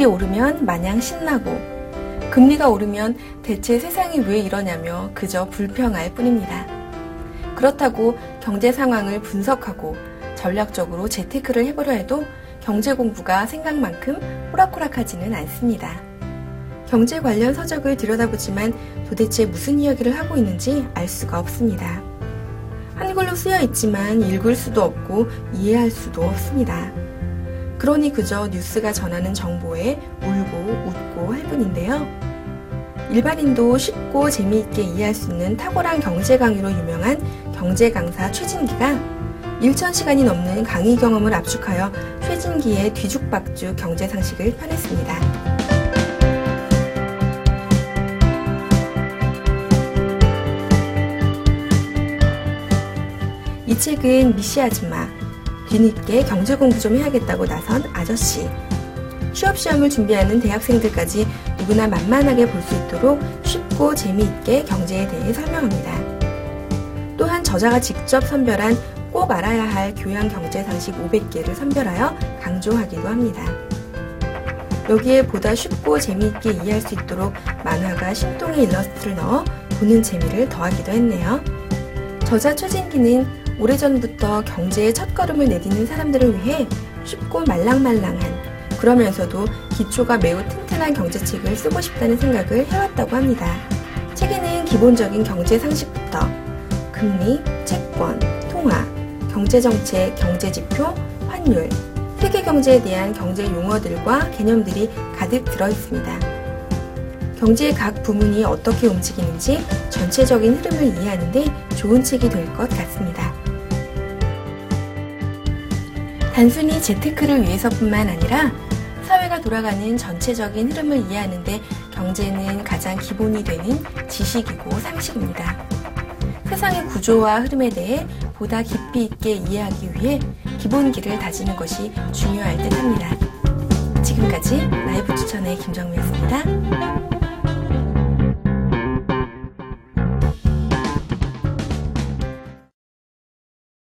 지지율이 오르면 마냥 신나고 금리가 오르면 대체 세상이 왜 이러냐며 그저 불평할 뿐입니다. 그렇다고 경제 상황을 분석하고 전략적으로 재테크를 해보려 해도 경제 공부가 생각만큼 호락호락하지는 않습니다. 경제 관련 서적을 들여다보지만 도대체 무슨 이야기를 하고 있는지 알 수가 없습니다. 한글로 쓰여 있지만 읽을 수도 없고 이해할 수도 없습니다. 그러니 그저 뉴스가 전하는 정보에 울고 웃고 할 뿐인데요. 일반인도 쉽고 재미있게 이해할 수 있는 탁월한 경제 강의로 유명한 경제 강사 최진기가 1,000시간이 넘는 강의 경험을 압축하여 최진기의 뒤죽박죽 경제 상식을 펴냈습니다. 이 책은 미씨 아줌마, 뒤늦게 경제 공부 좀 해야겠다고 나선 아저씨, 취업 시험을 준비하는 대학생들까지 누구나 만만하게 볼 수 있도록 쉽고 재미있게 경제에 대해 설명합니다. 또한 저자가 직접 선별한 꼭 알아야 할 교양 경제 상식 500개를 선별하여 강조하기도 합니다. 여기에 보다 쉽고 재미있게 이해할 수 있도록 만화가 신동의 일러스트를 넣어 보는 재미를 더하기도 했네요. 저자 최진기는 오래전부터 경제의 첫걸음을 내딛는 사람들을 위해 쉽고 말랑말랑한 그러면서도 기초가 매우 튼튼한 경제책을 쓰고 싶다는 생각을 해왔다고 합니다. 책에는 기본적인 경제 상식부터 금리, 채권, 통화, 경제정책, 경제지표, 환율, 세계 경제에 대한 경제 용어들과 개념들이 가득 들어 있습니다. 경제의 각 부문이 어떻게 움직이는지 전체적인 흐름을 이해하는데 좋은 책이 될 것 같습니다. 단순히 재테크를 위해서뿐만 아니라 사회가 돌아가는 전체적인 흐름을 이해하는데 경제는 가장 기본이 되는 지식이고 상식입니다. 세상의 구조와 흐름에 대해 보다 깊이 있게 이해하기 위해 기본기를 다지는 것이 중요할 듯 합니다. 지금까지 라이브 추천의 김정미였습니다.